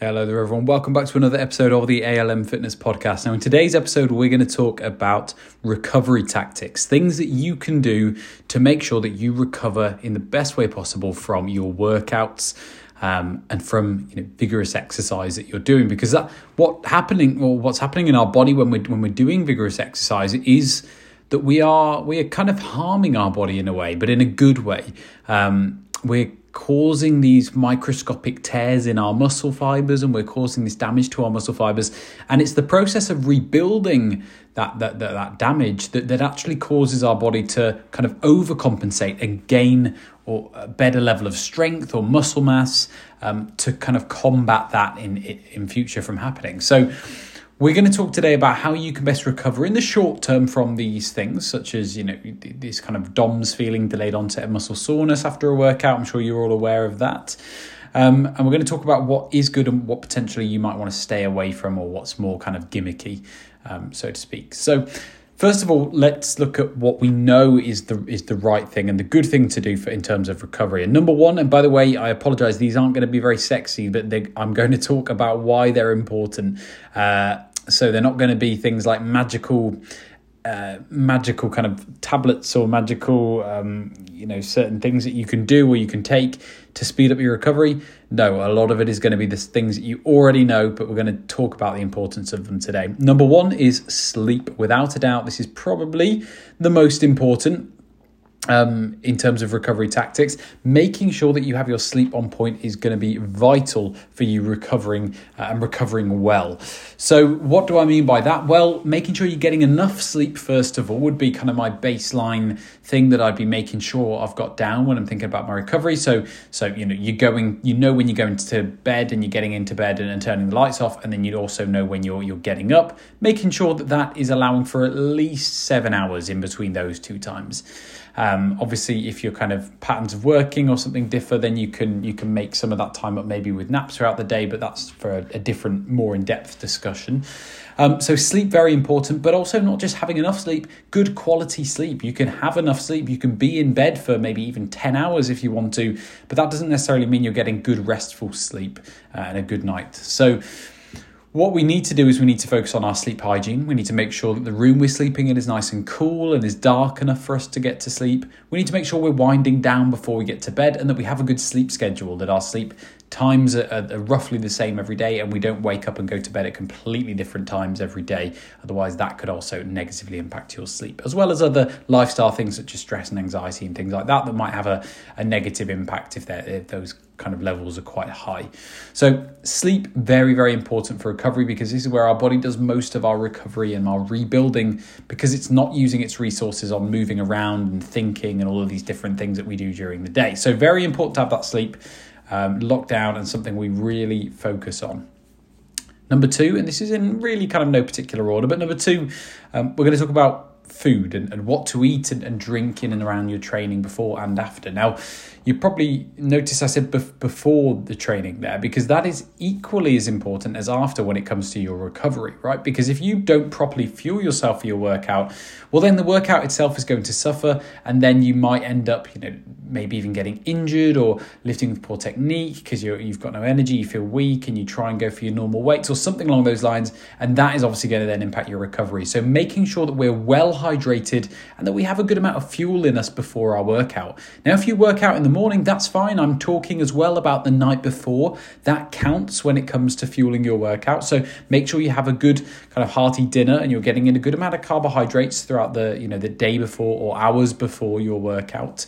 Hello there, everyone. Welcome back to another episode of the ALM Fitness Podcast. Now, in today's episode, we're going to talk about recovery tactics, things that you can do to make sure that you recover in the best way possible from your workouts. Um, and from you know, vigorous exercise that you're doing, because that what happening or what's happening in our body when we're when we're doing vigorous exercise is that we are we are kind of harming our body in a way, but in a good way. Um, we're causing these microscopic tears in our muscle fibers and we're causing this damage to our muscle fibers. And it's the process of rebuilding that that that, that damage that, that actually causes our body to kind of overcompensate and gain or a better level of strength or muscle mass um, to kind of combat that in in future from happening. So we're going to talk today about how you can best recover in the short term from these things, such as you know these kind of DOMS feeling, delayed onset muscle soreness after a workout. I'm sure you're all aware of that. Um, and we're going to talk about what is good and what potentially you might want to stay away from, or what's more kind of gimmicky, um, so to speak. So, first of all, let's look at what we know is the is the right thing and the good thing to do for in terms of recovery. And number one, and by the way, I apologize; these aren't going to be very sexy, but they, I'm going to talk about why they're important. Uh, so they're not going to be things like magical uh, magical kind of tablets or magical, um, you know, certain things that you can do or you can take to speed up your recovery. No, a lot of it is going to be the things that you already know, but we're going to talk about the importance of them today. Number one is sleep. Without a doubt, this is probably the most important um, in terms of recovery tactics, making sure that you have your sleep on point is going to be vital for you recovering uh, and recovering well. So, what do I mean by that? Well, making sure you're getting enough sleep, first of all, would be kind of my baseline thing that I'd be making sure I've got down when I'm thinking about my recovery. So, so you know, you're going, you know, when you're going to bed and you're getting into bed and, and turning the lights off, and then you'd also know when you're you're getting up, making sure that that is allowing for at least seven hours in between those two times. Um, obviously, if your kind of patterns of working or something differ, then you can you can make some of that time up maybe with naps throughout the day, but that's for a, a different, more in depth discussion. Um, so sleep very important, but also not just having enough sleep, good quality sleep. You can have enough sleep. You can be in bed for maybe even ten hours if you want to, but that doesn't necessarily mean you're getting good restful sleep uh, and a good night. So what we need to do is we need to focus on our sleep hygiene. We need to make sure that the room we're sleeping in is nice and cool and is dark enough for us to get to sleep. We need to make sure we're winding down before we get to bed and that we have a good sleep schedule, that our sleep times are, are, roughly the same every day and we don't wake up and go to bed at completely different times every day. Otherwise that could also negatively impact your sleep as well as other lifestyle things such as stress and anxiety and things like that that might have a, a negative impact if, if those kind of levels are quite high. So sleep very very important for recovery because this is where our body does most of our recovery and our rebuilding because it's not using its resources on moving around and thinking and all of these different things that we do during the day. So very important to have that sleep um, lockdown and something we really focus on. Number two, and this is in really kind of no particular order, but number two, um, we're going to talk about food and, and what to eat and, and drink in and around your training before and after. Now, you probably notice I said bef- before the training there because that is equally as important as after when it comes to your recovery, right? Because if you don't properly fuel yourself for your workout, well, then the workout itself is going to suffer, and then you might end up, you know, maybe even getting injured or lifting with poor technique because you've got no energy, you feel weak, and you try and go for your normal weights or something along those lines. And that is obviously going to then impact your recovery. So making sure that we're well hydrated and that we have a good amount of fuel in us before our workout. Now, if you work out in the morning, that's fine. I'm talking as well about the night before. That counts when it comes to fueling your workout. So make sure you have a good kind of hearty dinner and you're getting in a good amount of carbohydrates throughout the, you know, the day before or hours before your workout.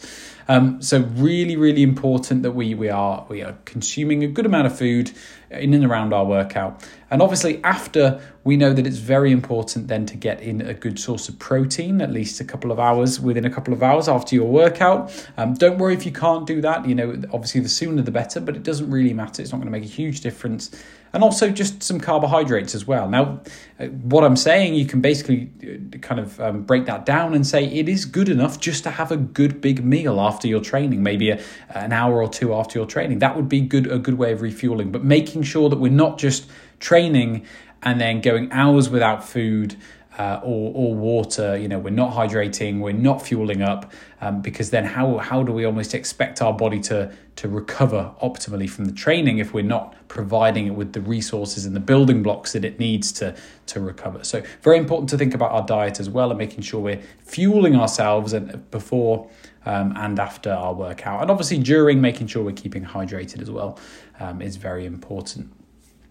Um, so really, really important that we we are we are consuming a good amount of food in and around our workout. And obviously, after we know that it's very important then to get in a good source of protein, at least a couple of hours within a couple of hours after your workout. Um, don't worry if you can't do that. You know, obviously, the sooner the better, but it doesn't really matter. It's not going to make a huge difference and also just some carbohydrates as well. Now, uh, what I'm saying, you can basically uh, kind of um, break that down and say it is good enough just to have a good big meal after your training, maybe a, an hour or two after your training. That would be good a good way of refueling, but making sure that we're not just training and then going hours without food uh, or, or water, you know, we're not hydrating, we're not fueling up, um, because then how, how do we almost expect our body to, to recover optimally from the training if we're not providing it with the resources and the building blocks that it needs to, to recover? So, very important to think about our diet as well and making sure we're fueling ourselves and before um, and after our workout. And obviously, during making sure we're keeping hydrated as well um, is very important.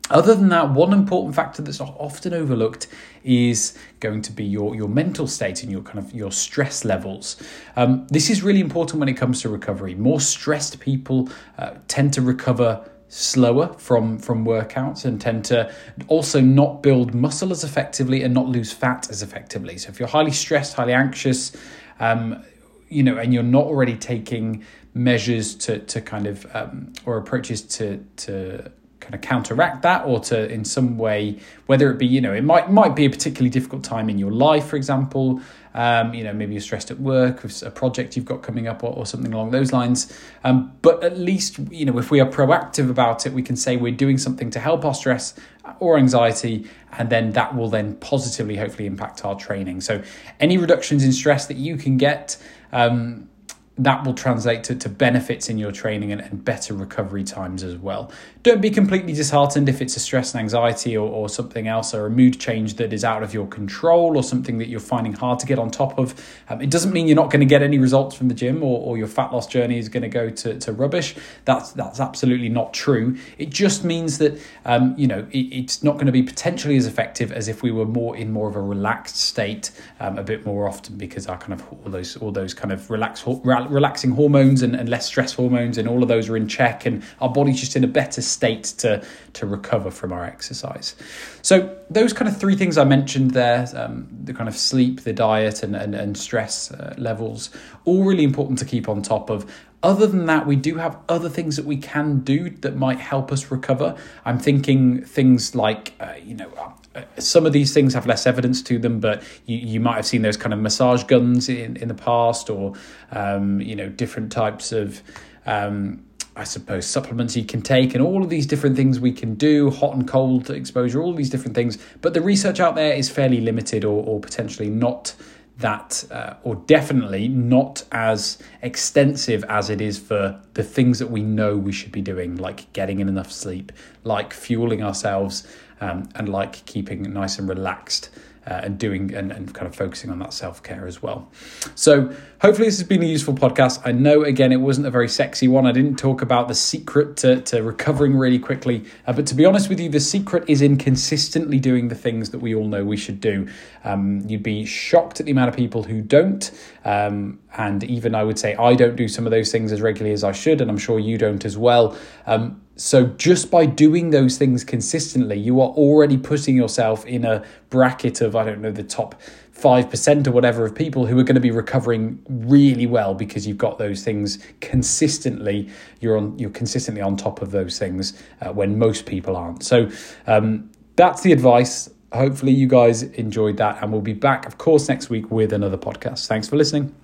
Other than that, one important factor that's often overlooked is going to be your, your mental state and your kind of your stress levels. Um, this is really important when it comes to recovery. More stressed people uh, tend to recover slower from from workouts and tend to also not build muscle as effectively and not lose fat as effectively. So if you're highly stressed, highly anxious, um, you know, and you're not already taking measures to to kind of um, or approaches to to kind of counteract that or to in some way whether it be you know it might might be a particularly difficult time in your life for example um, you know maybe you're stressed at work with a project you've got coming up or, or something along those lines. Um, but at least you know if we are proactive about it we can say we're doing something to help our stress or anxiety and then that will then positively hopefully impact our training. So any reductions in stress that you can get um, that will translate to, to benefits in your training and, and, better recovery times as well. Don't be completely disheartened if it's a stress and anxiety or, or something else or a mood change that is out of your control or something that you're finding hard to get on top of. Um, it doesn't mean you're not going to get any results from the gym or, or your fat loss journey is going to go to, to rubbish. That's, that's absolutely not true. It just means that, um, you know, it, it's not going to be potentially as effective as if we were more in more of a relaxed state um, a bit more often because our kind of all those, all those kind of relaxed, relaxing hormones and, and less stress hormones and all of those are in check and our body's just in a better state to to recover from our exercise. So those kind of three things i mentioned there um, the kind of sleep the diet and and, and stress uh, levels all really important to keep on top of other than that, we do have other things that we can do that might help us recover. I'm thinking things like, uh, you know, uh, some of these things have less evidence to them, but you, you might have seen those kind of massage guns in, in the past, or um, you know, different types of. Um, I suppose supplements you can take and all of these different things we can do, hot and cold exposure, all these different things. But the research out there is fairly limited or, or potentially not that, uh, or definitely not as extensive as it is for the things that we know we should be doing, like getting in enough sleep, like fueling ourselves, um, and like keeping nice and relaxed uh, and doing and, and kind of focusing on that self care as well. So, hopefully, this has been a useful podcast. I know, again, it wasn't a very sexy one. I didn't talk about the secret to, to recovering really quickly. Uh, but to be honest with you, the secret is in consistently doing the things that we all know we should do. Um, you'd be shocked at the amount of people who don't. Um, and even I would say I don't do some of those things as regularly as I should. And I'm sure you don't as well. Um, so just by doing those things consistently, you are already putting yourself in a bracket of, I don't know, the top 5% or whatever of people who are going to be recovering really well because you've got those things consistently. You're on, you're consistently on top of those things uh, when most people aren't. So um, that's the advice. Hopefully, you guys enjoyed that, and we'll be back, of course, next week with another podcast. Thanks for listening.